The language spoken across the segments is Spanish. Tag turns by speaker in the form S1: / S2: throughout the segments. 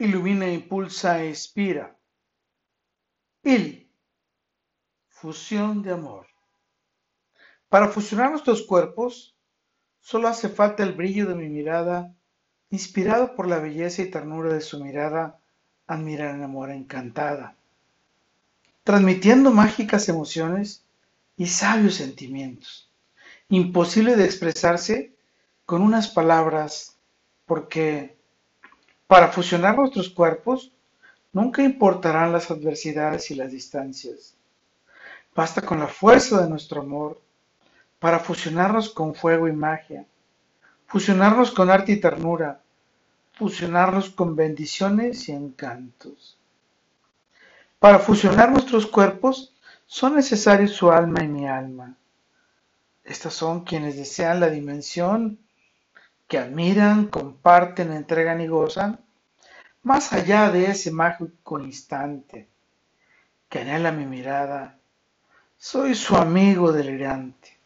S1: ilumina, impulsa e inspira. Il, fusión de amor. Para fusionar nuestros cuerpos, solo hace falta el brillo de mi mirada, inspirado por la belleza y ternura de su mirada, admirar en amor encantada, transmitiendo mágicas emociones y sabios sentimientos, imposible de expresarse con unas palabras, porque para fusionar nuestros cuerpos, nunca importarán las adversidades y las distancias. Basta con la fuerza de nuestro amor para fusionarnos con fuego y magia, fusionarnos con arte y ternura, fusionarnos con bendiciones y encantos. Para fusionar nuestros cuerpos son necesarios su alma y mi alma. Estas son quienes desean la dimensión que admiran, comparten, entregan y gozan, más allá de ese mágico instante que anhela mi mirada, soy su amigo delirante,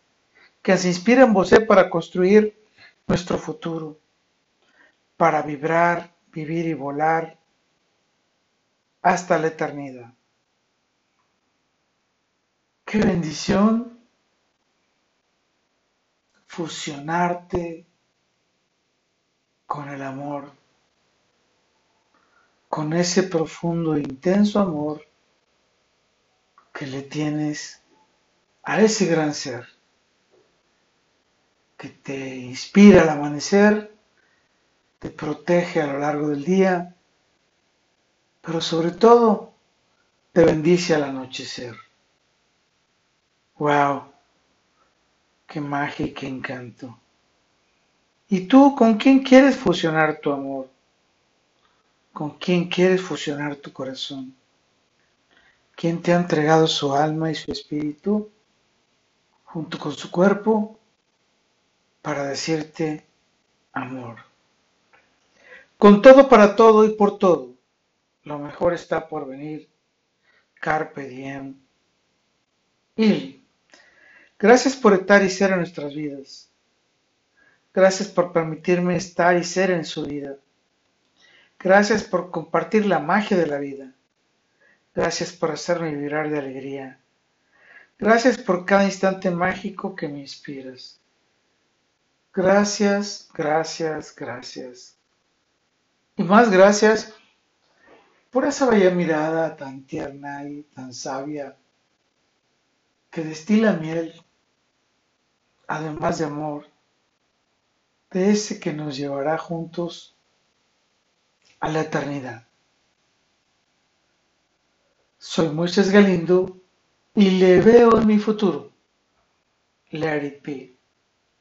S1: que se inspira en vos para construir nuestro futuro, para vibrar, vivir y volar hasta la eternidad. Qué bendición fusionarte con el amor, con ese profundo e intenso amor que le tienes a ese gran ser que te inspira al amanecer, te protege a lo largo del día, pero sobre todo te bendice al anochecer. ¡Wow! ¡Qué magia y qué encanto! ¿Y tú con quién quieres fusionar tu amor? ¿Con quién quieres fusionar tu corazón? ¿Quién te ha entregado su alma y su espíritu junto con su cuerpo para decirte amor? Con todo para todo y por todo, lo mejor está por venir. Carpe diem. Y gracias por estar y ser en nuestras vidas. Gracias por permitirme estar y ser en su vida. Gracias por compartir la magia de la vida. Gracias por hacerme vibrar de alegría. Gracias por cada instante mágico que me inspiras. Gracias, gracias, gracias. Y más gracias por esa bella mirada tan tierna y tan sabia que destila miel, además de amor de ese que nos llevará juntos a la eternidad. Soy Moisés Galindo y le veo en mi futuro. Larry P.